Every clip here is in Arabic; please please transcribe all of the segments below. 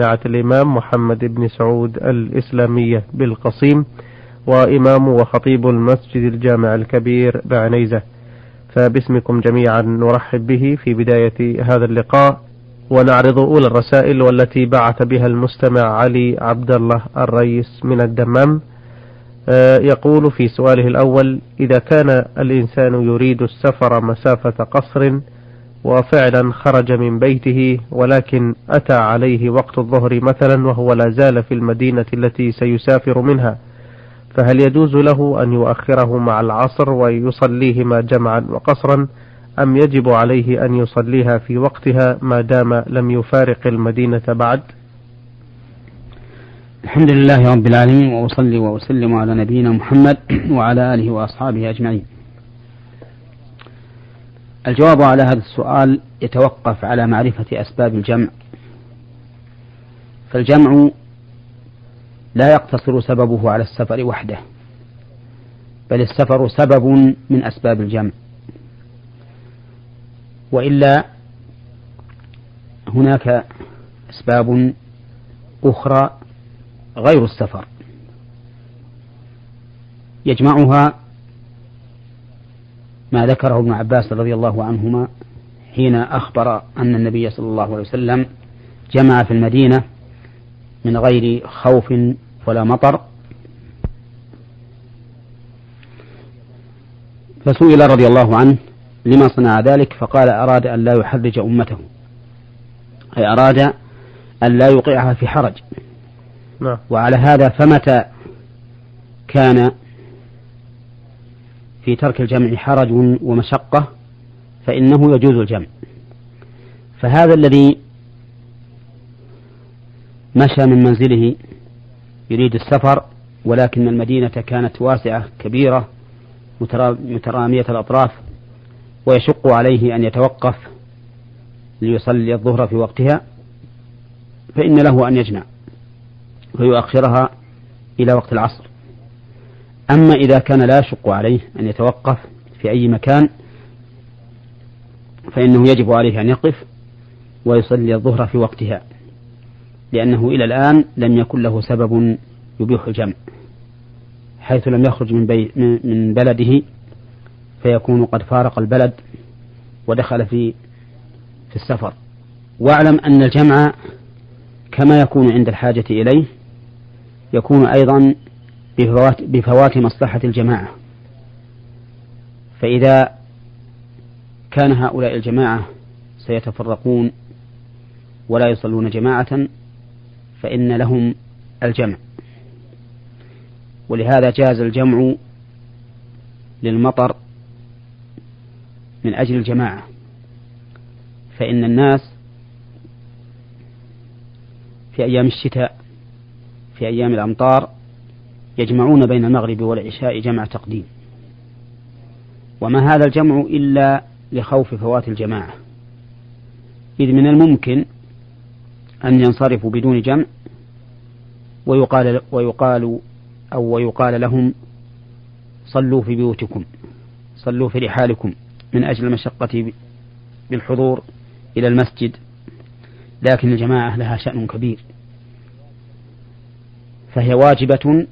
جامعة الإمام محمد بن سعود الإسلامية بالقصيم وإمام وخطيب المسجد الجامع الكبير بعنيزة. فباسمكم جميعا نرحب به في بداية هذا اللقاء ونعرض أولى الرسائل والتي بعث بها المستمع علي عبد الله الرئيس من الدمام. آه، يقول في سؤاله الأول إذا كان الإنسان يريد السفر مسافة قصر وفعلا خرج من بيته ولكن أتى عليه وقت الظهر مثلا وهو لا زال في المدينة التي سيسافر منها. فهل يجوز له أن يؤخره مع العصر ويصليهما جمعا وقصرا أم يجب عليه أن يصليها في وقتها ما دام لم يفارق المدينة بعد؟ الحمد لله رب العالمين وأصلي وأسلم على نبينا محمد وعلى آله وأصحابه أجمعين. الجواب على هذا السؤال يتوقف على معرفة أسباب الجمع. فالجمع لا يقتصر سببه على السفر وحده بل السفر سبب من أسباب الجمع. وإلا هناك أسباب أخرى غير السفر يجمعها ما ذكره ابن عباس رضي الله عنهما حين أخبر أن النبي صلى الله عليه وسلم جمع في المدينة من غير خوف ولا مطر. فسئل رضي الله عنه لما صنع ذلك فقال أراد أن لا يحرج أمته. أي أراد أن لا يوقعها في حرج. نعم. وعلى هذا فمتى كان في ترك الجمع حرج ومشقة فإنه يجوز الجمع. فهذا الذي مشى من منزله يريد السفر ولكن المدينة كانت واسعة كبيرة مترامية الأطراف ويشق عليه أن يتوقف ليصلي الظهر في وقتها فإن له أن يجمع ويؤخرها إلى وقت العصر. أما إذا كان لا يشق عليه أن يتوقف في أي مكان فإنه يجب عليه أن يقف ويصلي الظهر في وقتها لأنه إلى الآن لم يكن له سبب يبيح الجمع حيث لم يخرج من, بي من بلده فيكون قد فارق البلد ودخل في في السفر. واعلم أن الجمع كما يكون عند الحاجة إليه يكون أيضا بفوات, بفوات مصلحة الجماعة. فإذا كان هؤلاء الجماعة سيتفرقون ولا يصلون جماعة فإن لهم الجمع. ولهذا جاز الجمع للمطر من أجل الجماعة. فإن الناس في أيام الشتاء في أيام الأمطار يجمعون بين المغرب والعشاء جمع تقديم. وما هذا الجمع إلا لخوف فوات الجماعة. إذ من الممكن أن ينصرفوا بدون جمع ويقال ويقال أو ويقال لهم صلوا في بيوتكم صلوا في رحالكم من أجل المشقة بالحضور إلى المسجد. لكن الجماعة لها شأن كبير. فهي واجبة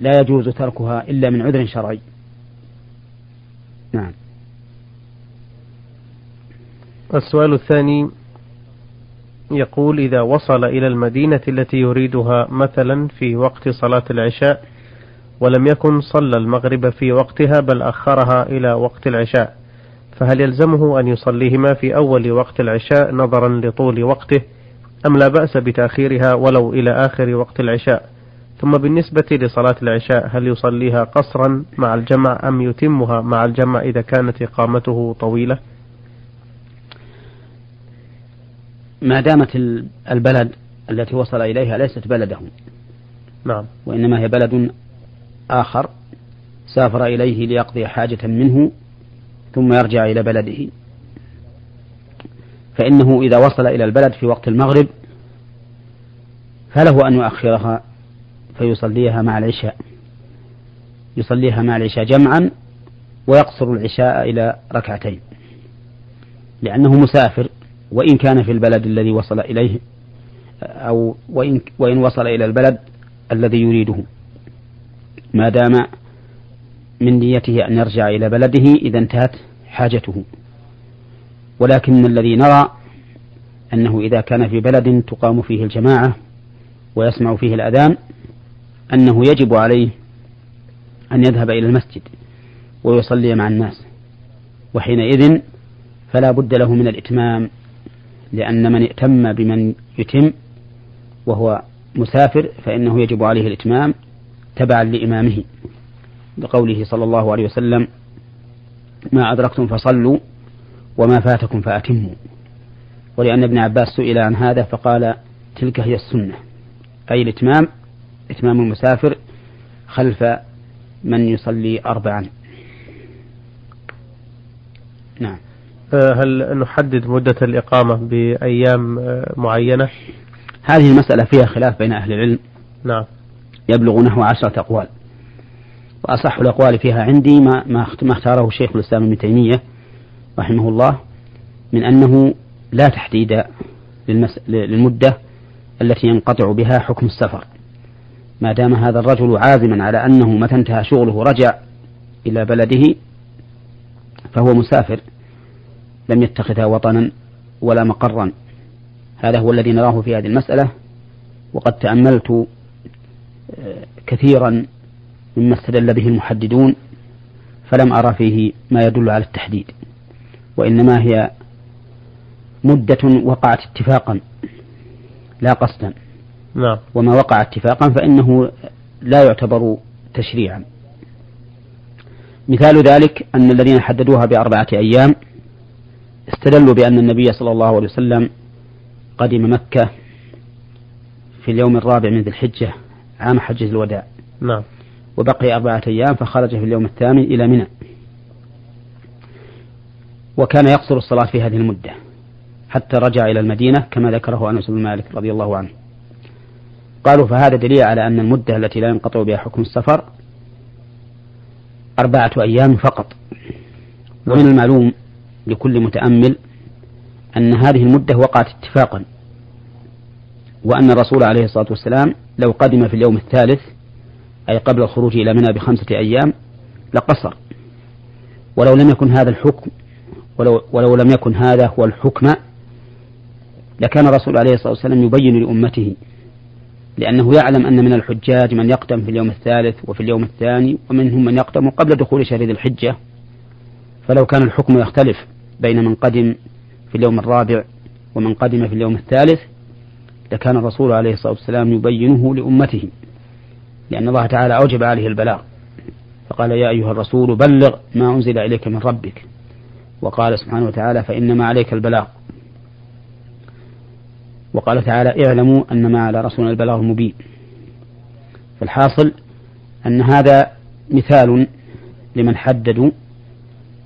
لا يجوز تركها إلا من عذر شرعي. نعم. السؤال الثاني يقول إذا وصل إلى المدينة التي يريدها مثلا في وقت صلاة العشاء ولم يكن صلى المغرب في وقتها بل أخرها إلى وقت العشاء فهل يلزمه أن يصليهما في أول وقت العشاء نظرا لطول وقته أم لا بأس بتأخيرها ولو إلى آخر وقت العشاء؟ ثم بالنسبة لصلاة العشاء هل يصليها قصرا مع الجمع أم يتمها مع الجمع إذا كانت إقامته طويلة؟ ما دامت البلد التي وصل إليها ليست بلده نعم. وإنما هي بلد آخر سافر إليه ليقضي حاجة منه ثم يرجع إلى بلده. فإنه إذا وصل إلى البلد في وقت المغرب فله أن يؤخرها فيصليها مع العشاء. يصليها مع العشاء جمعا ويقصر العشاء إلى ركعتين. لأنه مسافر وإن كان في البلد الذي وصل إليه أو وإن, وإن وصل إلى البلد الذي يريده. ما دام من نيته أن يرجع إلى بلده إذا انتهت حاجته. ولكن الذي نرى أنه إذا كان في بلد تقام فيه الجماعة ويسمع فيه الأذان أنه يجب عليه أن يذهب إلى المسجد ويصلي مع الناس وحينئذ فلا بد له من الإتمام لأن من ائتم بمن يتم وهو مسافر فإنه يجب عليه الإتمام تبعا لإمامه. بقوله صلى الله عليه وسلم ما أدركتم فصلوا وما فاتكم فأتموا. ولأن ابن عباس سئل عن هذا فقال تلك هي السنة. أي الإتمام إتمام المسافر خلف من يصلي أربعا. نعم. آه، هل نحدد مدة الإقامة بأيام آه، معينة؟ هذه المسألة فيها خلاف بين أهل العلم. نعم. يبلغ نحو عشرة أقوال. وأصح الأقوال فيها عندي ما ما اختاره شيخ الإسلام ابن تيمية رحمه الله من أنه لا تحديد للمدة التي ينقطع بها حكم السفر. ما دام هذا الرجل عازما على أنه متى انتهى شغله رجع إلى بلده فهو مسافر لم يتخذها وطنا ولا مقرا. هذا هو الذي نراه في هذه المسألة وقد تأملت آه، كثيرا مما استدل به المحددون فلم أرى فيه ما يدل على التحديد. وإنما هي مدة وقعت اتفاقا لا قصدا. نعم. وما وقع اتفاقا فإنه لا يعتبر تشريعا. مثال ذلك أن الذين حددوها بأربعة أيام استدلوا بأن النبي صلى الله عليه وسلم قدم مكة في اليوم الرابع من ذي الحجة عام حجة الوداع. نعم. وبقي أربعة أيام فخرج في اليوم الثامن إلى منى. وكان يقصر الصلاة في هذه المدة حتى رجع إلى المدينة كما ذكره أنس بن مالك رضي الله عنه. قالوا فهذا دليل على أن المدة التي لا ينقطع بها حكم السفر أربعة أيام فقط. ومن المعلوم لكل متأمل أن هذه المدة وقعت اتفاقا وأن الرسول عليه الصلاة والسلام لو قدم في اليوم الثالث أي قبل الخروج إلى منى بخمسة أيام لقصر. ولو لم يكن هذا الحكم ولو, ولو لم يكن هذا هو الحكم لكان الرسول عليه الصلاة والسلام يبين لأمته لأنه يعلم أن من الحجاج من يقدم في اليوم الثالث وفي اليوم الثاني ومنهم من يقدم قبل دخول شهر ذي الحجة. فلو كان الحكم يختلف بين من قدم في اليوم الرابع ومن قدم في اليوم الثالث لكان الرسول عليه الصلاة والسلام يبينه لأمته لأن الله تعالى أوجب عليه البلاغ. فقال يا أيها الرسول بلغ ما أنزل إليك من ربك. وقال سبحانه وتعالى فإنما عليك البلاغ. وقال تعالى اعلموا أنما على رسولنا البلاغ المبين. فالحاصل أن هذا مثال لمن حددوا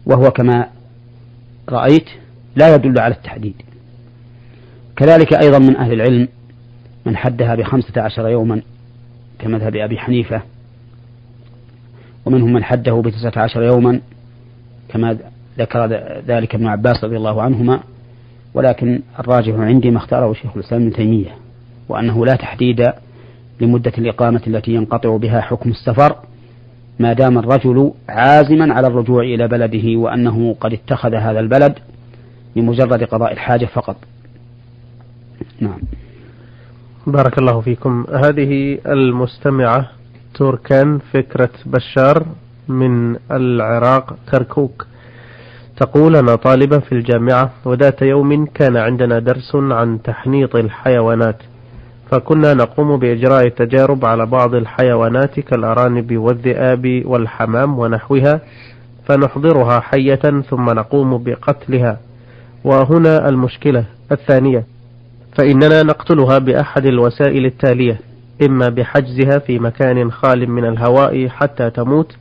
وهو كما رأيت لا يدل على التحديد. كذلك أيضا من أهل العلم من حدها بخمسة عشر يوما كمذهب أبي حنيفة ومنهم من حده بتسعة عشر يوما كما ذكر ذلك ابن عباس رضي الله عنهما ولكن الراجح عندي ما اختاره شيخ الإسلام ابن تيمية وأنه لا تحديد لمدة الإقامة التي ينقطع بها حكم السفر ما دام الرجل عازما على الرجوع إلى بلده وأنه قد اتخذ هذا البلد لمجرد قضاء الحاجة فقط. نعم. بارك الله فيكم. هذه المستمعة تركان فكرة بشار من العراق كركوك تقول أنا طالبة في الجامعة وذات يوم كان عندنا درس عن تحنيط الحيوانات فكنا نقوم بإجراء التجارب على بعض الحيوانات كالأرانب والذئاب والحمام ونحوها فنحضرها حية ثم نقوم بقتلها. وهنا المشكلة الثانية فإننا نقتلها بأحد الوسائل التالية إما بحجزها في مكان خال من الهواء حتى تموت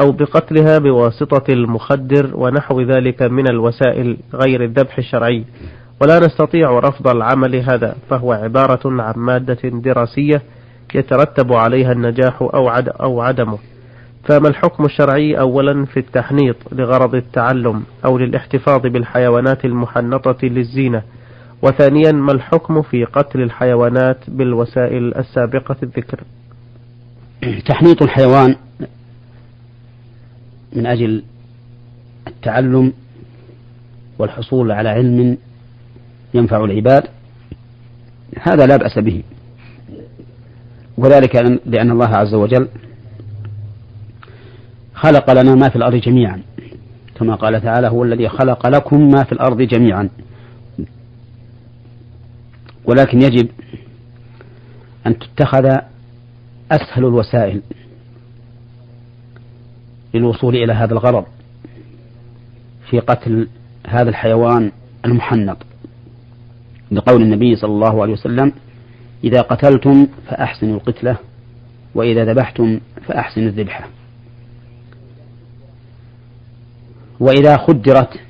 أو بقتلها بواسطة المخدر ونحو ذلك من الوسائل غير الذبح الشرعي. ولا نستطيع رفض العمل هذا فهو عبارة عن مادة دراسية يترتب عليها النجاح أو, عد أو عدمه. فما الحكم الشرعي أولا في التحنيط لغرض التعلم أو للاحتفاظ بالحيوانات المحنطة للزينة؟ وثانيا ما الحكم في قتل الحيوانات بالوسائل السابقة الذكر؟ تحنيط الحيوان من أجل التعلم والحصول على علم ينفع العباد هذا لا بأس به. وذلك لأن الله عز وجل خلق لنا ما في الأرض جميعا. كما قال تعالى هو الذي خلق لكم ما في الأرض جميعا. ولكن يجب أن تتخذ أسهل الوسائل للوصول إلى هذا الغرض في قتل هذا الحيوان المحنط. لقول النبي صلى الله عليه وسلم إذا قتلتم فأحسنوا القتلة وإذا ذبحتم فأحسنوا الذبحة وإذا خدرت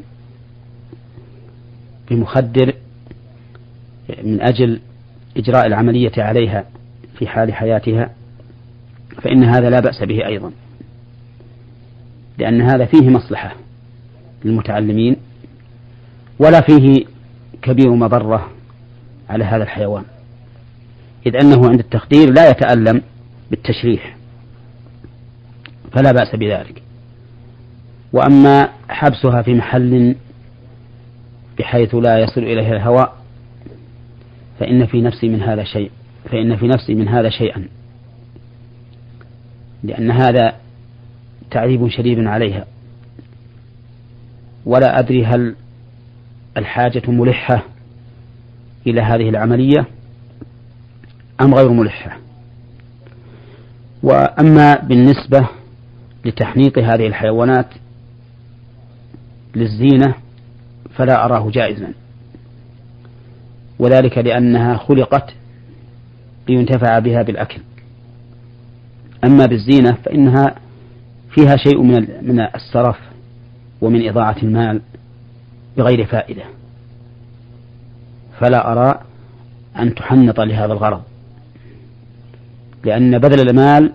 بمخدر من أجل إجراء العملية عليها في حال حياتها فإن هذا لا بأس به أيضا. لأن هذا فيه مصلحة للمتعلمين ولا فيه كبير مضرة على هذا الحيوان إذ أنه عند التخدير لا يتألم بالتشريح فلا بأس بذلك. وأما حبسها في محل بحيث لا يصل إليه الهواء فإن في نفسي من هذا شيء فإن في نفسي من هذا شيئا لأن هذا تعذيب شديد عليها. ولا أدري هل الحاجة ملحة إلى هذه العملية أم غير ملحة. وأما بالنسبة لتحنيط هذه الحيوانات للزينة فلا أراه جائزا. وذلك لأنها خلقت لينتفع بها بالأكل. أما بالزينة فإنها فيها شيء من من السرف ومن إضاعة المال بغير فائدة. فلا أرى أن تحنط لهذا الغرض لأن بذل المال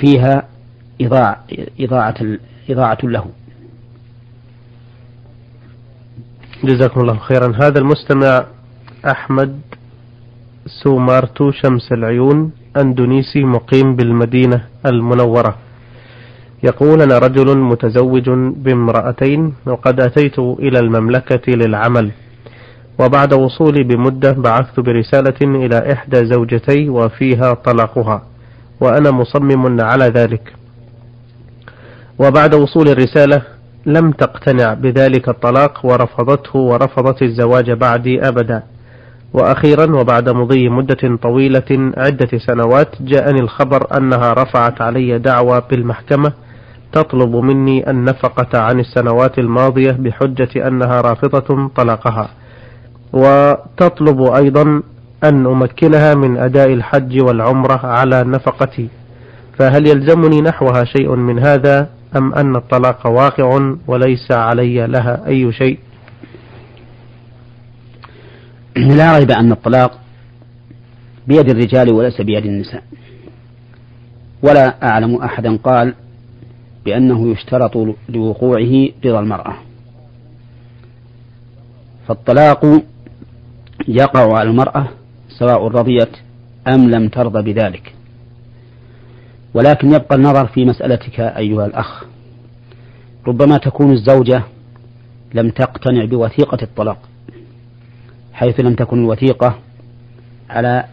فيها إضاعة إضاعة إضاعة له. جزاكم الله خيرا. هذا المستمع أحمد سومارتو شمس العيون أندونيسي مقيم بالمدينة المنورة. يقول أنا رجل متزوج بامرأتين وقد أتيت إلى المملكة للعمل وبعد وصولي بمدة بعثت برسالة إلى إحدى زوجتي وفيها طلاقها وأنا مصمم على ذلك. وبعد وصول الرسالة لم تقتنع بذلك الطلاق ورفضته ورفضت الزواج بعدي أبدا. وأخيرا وبعد مضي مدة طويلة عدة سنوات جاءني الخبر أنها رفعت علي دعوى بالمحكمة تطلب مني النفقة عن السنوات الماضية بحجة أنها رافضة طلاقها. وتطلب أيضا أن أمكنها من أداء الحج والعمرة على نفقتي. فهل يلزمني نحوها شيء من هذا أم أن الطلاق واقع وليس علي لها أي شيء؟ لا ريب أن الطلاق بيد الرجال وليس بيد النساء. ولا أعلم أحدا قال بأنه يشترط لوقوعه رضا المرأة. فالطلاق يقع على المرأة سواء رضيت أم لم ترضى بذلك. ولكن يبقى النظر في مسألتك أيها الأخ. ربما تكون الزوجة لم تقتنع بوثيقة الطلاق حيث لم تكن الوثيقة على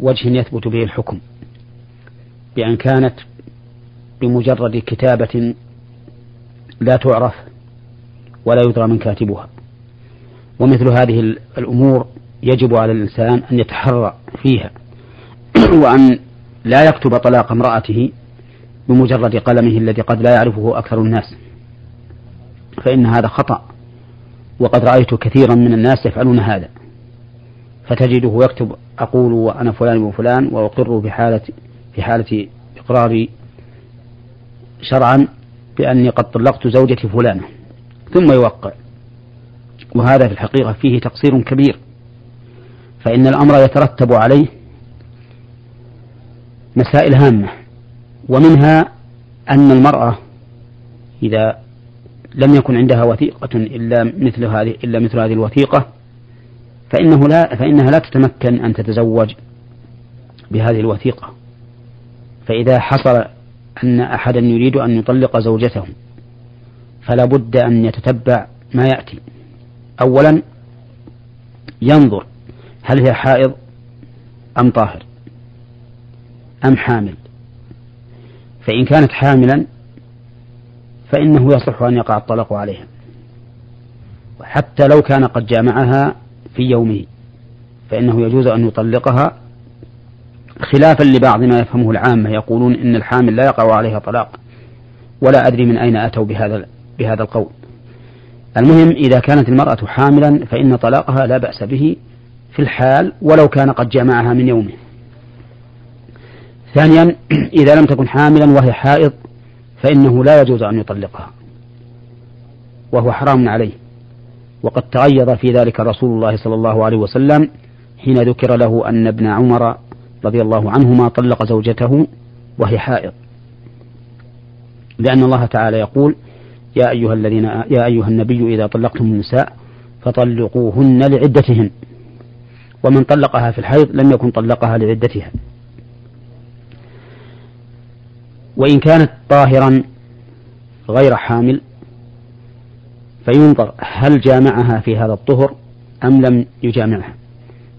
وجه يثبت به الحكم بأن كانت بمجرد كتابة لا تعرف ولا يدرى من كاتبها. ومثل هذه الأمور يجب على الإنسان أن يتحرى فيها وأن لا يكتب طلاق امرأته بمجرد قلمه الذي قد لا يعرفه أكثر الناس فإن هذا خطأ. وقد رأيت كثيرا من الناس يفعلون هذا فتجده يكتب أقول وأنا فلان وفلان وأقر في حالة في حالة إقراري شرعا بأني قد طلقت زوجتي فلانة ثم يوقع. وهذا في الحقيقة فيه تقصير كبير. فإن الأمر يترتب عليه مسائل هامة ومنها أن المرأة إذا لم يكن عندها وثيقة إلا مثل هذه إلا مثل هذه الوثيقة فإنه لا فإنها لا تتمكن أن تتزوج بهذه الوثيقة. فإذا حصل أن أحدا يريد أن يطلق زوجته فلا بد أن يتتبع ما يأتي. أولا ينظر هل هي حائض أم طاهر أم حامل. فإن كانت حاملا فإنه يصح أن يقع الطلاق عليها. حتى لو كان قد جامعها في يومه فإنه يجوز أن يطلقها خلافا لبعض ما يفهمه العامة يقولون إن الحامل لا يقع عليها طلاق ولا أدري من أين أتوا بهذا بهذا القول. المهم إذا كانت المرأة حاملا فإن طلاقها لا بأس به في الحال ولو كان قد جمعها من يومه. ثانيا إذا لم تكن حاملا وهي حائض فإنه لا يجوز أن يطلقها وهو حرام عليه. وقد تغيظ في ذلك رسول الله صلى الله عليه وسلم حين ذكر له أن ابن عمر رضي الله عنهما طلق زوجته وهي حائض. لأن الله تعالى يقول يا أيها الذين يا أيها النبي إذا طلقتم النساء فطلقوهن لعدتهن. ومن طلقها في الحيض لم يكن طلقها لعدتها. وإن كانت طاهرا غير حامل فينظر هل جامعها في هذا الطهر أم لم يجامعها.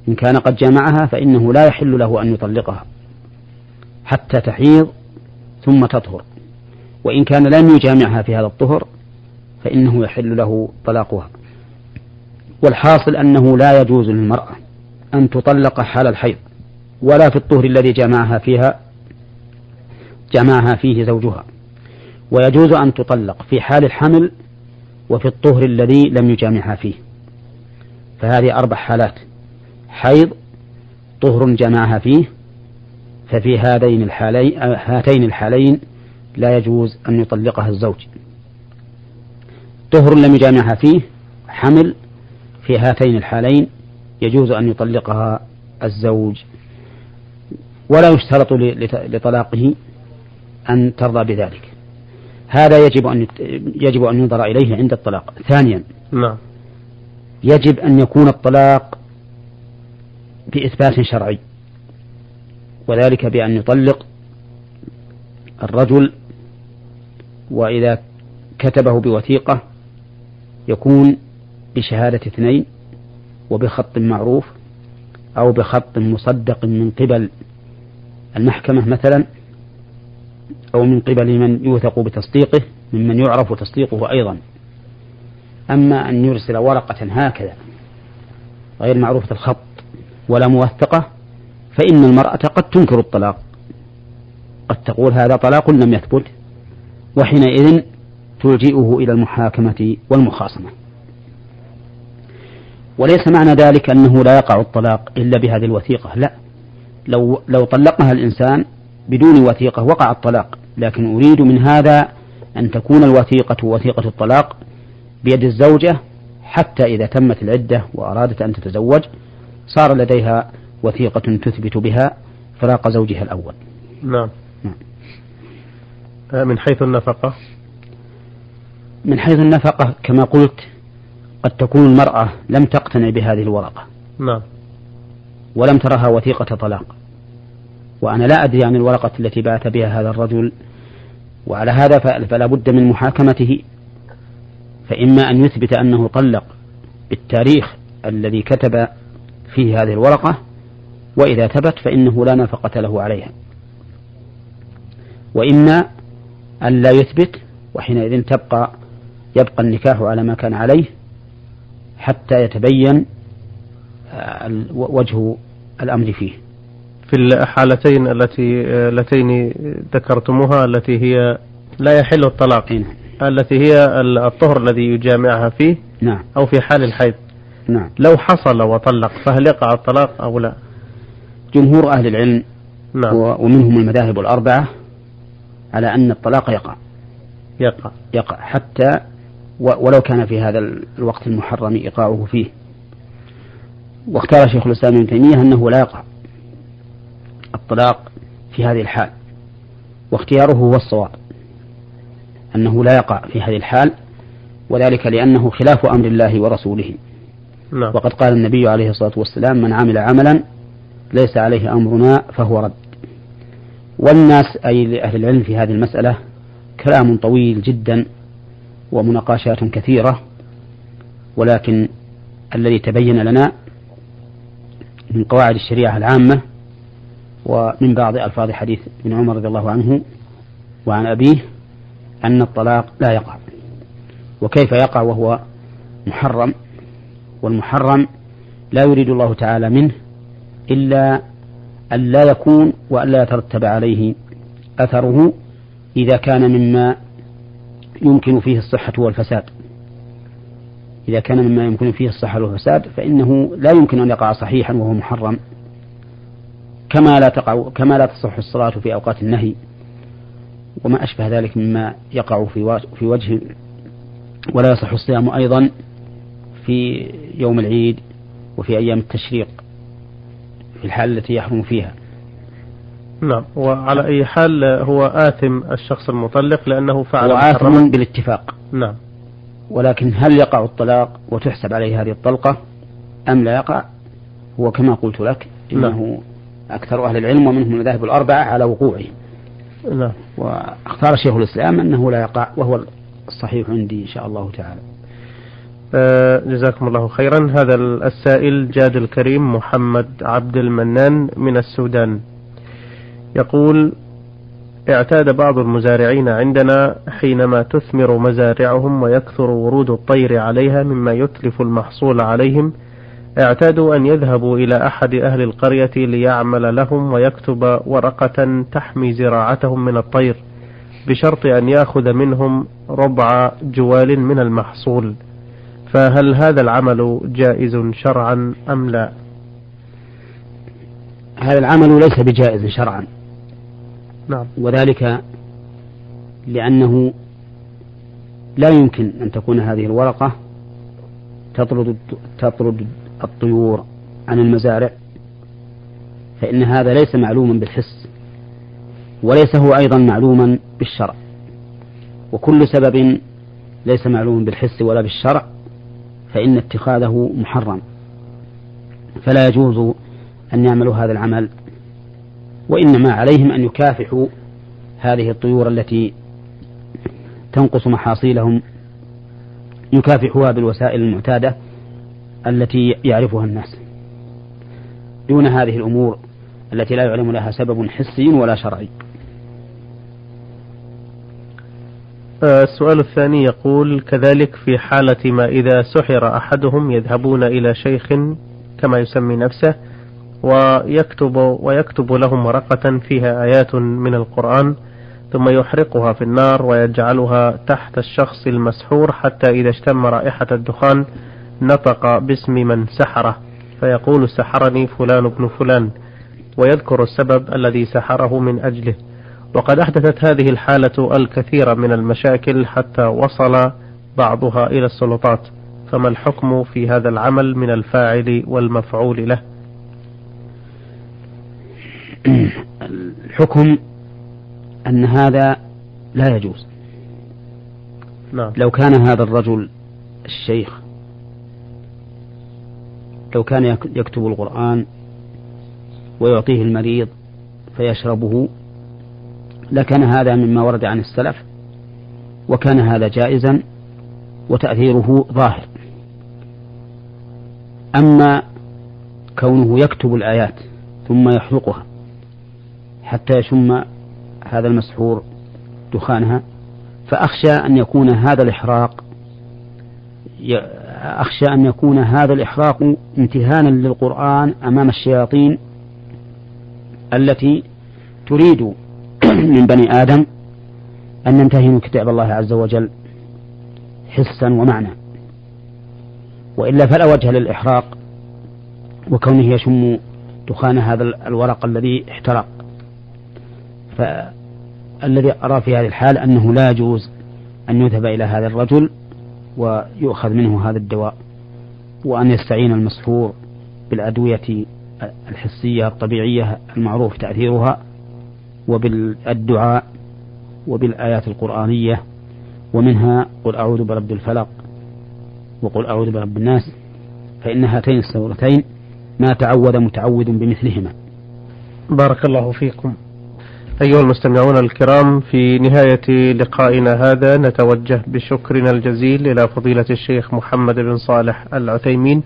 إن كان قد جامعها فإنه لا يحل له أن يطلقها حتى تحيض ثم تطهر. وإن كان لم يجامعها في هذا الطهر فإنه يحل له طلاقها. والحاصل أنه لا يجوز للمرأة أن تطلق حال الحيض ولا في الطهر الذي جمعها فيها جمعها فيه زوجها. ويجوز أن تطلق في حال الحمل وفي الطهر الذي لم يجامعها فيه. فهذه أربع حالات. حيض طهر جمعها فيه ففي هذين الحالين هاتين الحالين لا يجوز أن يطلقها الزوج. طهر لم يجامعها فيه حمل في هاتين الحالين يجوز أن يطلقها الزوج. ولا يشترط لطلاقه أن ترضى بذلك. هذا يجب أن يجب أن ينظر إليه عند الطلاق. ثانيا نعم. يجب أن يكون الطلاق بإثبات شرعي. وذلك بأن يطلق الرجل وإذا كتبه بوثيقة يكون بشهادة اثنين وبخط معروف أو بخط مصدق من قبل المحكمة مثلا أو من قبل من يوثق بتصديقه ممن يعرف تصديقه أيضا. أما أن يرسل ورقة هكذا غير معروفة الخط ولا موثقة فإن المرأة قد تنكر الطلاق. قد تقول هذا طلاق لم يثبت وحينئذ تلجئه إلى المحاكمة والمخاصمة. وليس معنى ذلك أنه لا يقع الطلاق إلا بهذه الوثيقة لا. لو لو طلقها الإنسان بدون وثيقة وقع الطلاق لكن أريد من هذا أن تكون الوثيقة وثيقة الطلاق بيد الزوجة حتى إذا تمت العدة وأرادت أن تتزوج صار لديها وثيقة تثبت بها فراق زوجها الأول. نعم, نعم. آه، من حيث النفقة؟ من حيث النفقة كما قلت قد تكون المرأة لم تقتنع بهذه الورقة. نعم. ولم ترها وثيقة طلاق. وأنا لا أدري عن الورقة التي بعث بها هذا الرجل. وعلى هذا فلا بد من محاكمته. فإما أن يثبت أنه طلق بالتاريخ الذي كتب فيه هذه الورقة وإذا ثبت فإنه لا نفقة له عليها وإما أن لا يثبت وحينئذ تبقى يبقى النكاح على ما كان عليه حتى يتبين آه، وجه الأمر فيه في الحالتين التي اللتين ذكرتموها التي هي لا يحل الطلاق نعم. التي هي الطهر الذي يجامعها فيه نعم. أو في حال الحيض نعم. لو حصل وطلق فهل يقع الطلاق أو لا؟ جمهور أهل العلم نعم. ومنهم المذاهب الأربعة على أن الطلاق يقع. يقع. يقع. حتى ولو كان في هذا الوقت المحرم إيقاعه فيه. واختار شيخ الإسلام ابن تيمية أنه لا يقع الطلاق في هذه الحال. واختياره هو الصواب أنه لا يقع في هذه الحال وذلك لأنه خلاف أمر الله ورسوله. نعم. وقد قال النبي عليه الصلاة والسلام من عمل عملا ليس عليه أمرنا فهو رد. والناس أي لأهل العلم في هذه المسألة كلام طويل جدا ومناقشات كثيرة ولكن الذي تبين لنا من قواعد الشريعة العامة ومن بعض ألفاظ حديث ابن عمر رضي الله عنه وعن أبيه أن الطلاق لا يقع. وكيف يقع وهو محرم؟ والمحرم لا يريد الله تعالى منه إلا أن لا يكون وأن لا يترتب عليه أثره إذا كان مما يمكن فيه الصحة والفساد. إذا كان مما يمكن فيه الصحة والفساد فإنه لا يمكن أن يقع صحيحا وهو محرم. كما لا تقع كما لا تصح الصلاة في أوقات النهي. وما أشبه ذلك مما يقع في في وجه ولا يصح الصيام أيضا. في يوم العيد وفي أيام التشريق في الحال التي يحرم فيها. نعم وعلى أي حال هو آثم الشخص المطلق لأنه فعل هو آثم بالاتفاق. نعم. ولكن هل يقع الطلاق وتحسب عليه هذه الطلقة؟ أم لا يقع؟ هو كما قلت لك إنه نعم. أكثر أهل العلم ومنهم المذاهب الأربعة على وقوعه. نعم. واختار شيخ الإسلام أنه لا يقع وهو الصحيح عندي إن شاء الله تعالى. جزاكم الله خيرا. هذا السائل جاد الكريم محمد عبد المنان من السودان. يقول اعتاد بعض المزارعين عندنا حينما تثمر مزارعهم ويكثر ورود الطير عليها مما يتلف المحصول عليهم اعتادوا أن يذهبوا إلى أحد أهل القرية ليعمل لهم ويكتب ورقة تحمي زراعتهم من الطير بشرط أن يأخذ منهم ربع جوال من المحصول. فهل هذا العمل جائز شرعا أم لا؟ هذا العمل ليس بجائز شرعا. نعم. وذلك لأنه لا يمكن أن تكون هذه الورقة تطرد تطرد الطيور عن المزارع فإن هذا ليس معلوما بالحس وليس هو أيضا معلوما بالشرع. وكل سبب ليس معلوما بالحس ولا بالشرع. فإن اتخاذه محرم. فلا يجوز أن يعملوا هذا العمل وإنما عليهم أن يكافحوا هذه الطيور التي تنقص محاصيلهم يكافحوها بالوسائل المعتادة التي يعرفها الناس. دون هذه الأمور التي لا يعلم لها سبب حسي ولا شرعي. السؤال الثاني يقول كذلك في حالة ما إذا سحر أحدهم يذهبون إلى شيخ كما يسمي نفسه ويكتب ويكتب لهم ورقة فيها آيات من القرآن ثم يحرقها في النار ويجعلها تحت الشخص المسحور حتى إذا اشتم رائحة الدخان نطق باسم من سحره. فيقول سحرني فلان ابن فلان ويذكر السبب الذي سحره من أجله. وقد أحدثت هذه الحالة الكثير من المشاكل حتى وصل بعضها إلى السلطات فما الحكم في هذا العمل من الفاعل والمفعول له الحكم أن هذا لا يجوز نعم. لو كان هذا الرجل الشيخ لو كان يكتب القرآن ويعطيه المريض فيشربه لكان هذا مما ورد عن السلف وكان هذا جائزا وتأثيره ظاهر. أما كونه يكتب الآيات ثم يحرقها حتى يشم هذا المسحور دخانها فأخشى أن يكون هذا الإحراق أخشى أن يكون هذا الإحراق امتهانا للقرآن أمام الشياطين التي تريد من بني آدم أن ينتهي كتاب الله عز وجل حسا ومعنى. وإلا فلا وجه للإحراق وكونه يشم دخان هذا الورق الذي احترق. فالذي أرى في هذه الحال أنه لا يجوز أن يذهب إلى هذا الرجل ويؤخذ منه هذا الدواء وأن يستعين المسحور بالأدوية الحسية الطبيعية المعروف تأثيرها وبالدعاء وبالآيات القرآنية ومنها قل أعوذ برب الفلق وقل أعوذ برب الناس فإن هاتين السورتين ما تعود متعود بمثلهما. بارك الله فيكم. أيها المستمعون الكرام في نهاية لقائنا هذا نتوجه بشكرنا الجزيل إلى فضيلة الشيخ محمد بن صالح العثيمين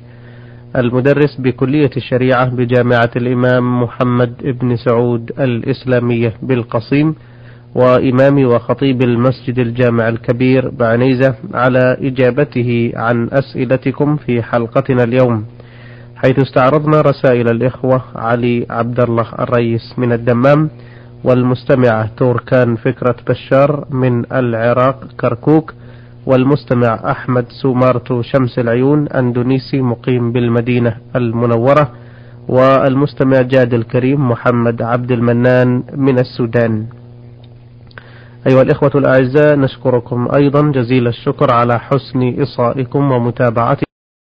المدرس بكلية الشريعة بجامعة الإمام محمد بن سعود الإسلامية بالقصيم وإمام وخطيب المسجد الجامع الكبير بعنيزة على إجابته عن أسئلتكم في حلقتنا اليوم حيث استعرضنا رسائل الإخوة علي عبد الله الرئيس من الدمام والمستمعة توركان فكرة بشار من العراق كركوك والمستمع أحمد سومارتو شمس العيون أندونيسي مقيم بالمدينة المنورة والمستمع جاد الكريم محمد عبد المنان من السودان. أيها الإخوة الأعزاء نشكركم أيضا جزيل الشكر على حسن إصائكم ومتابعتكم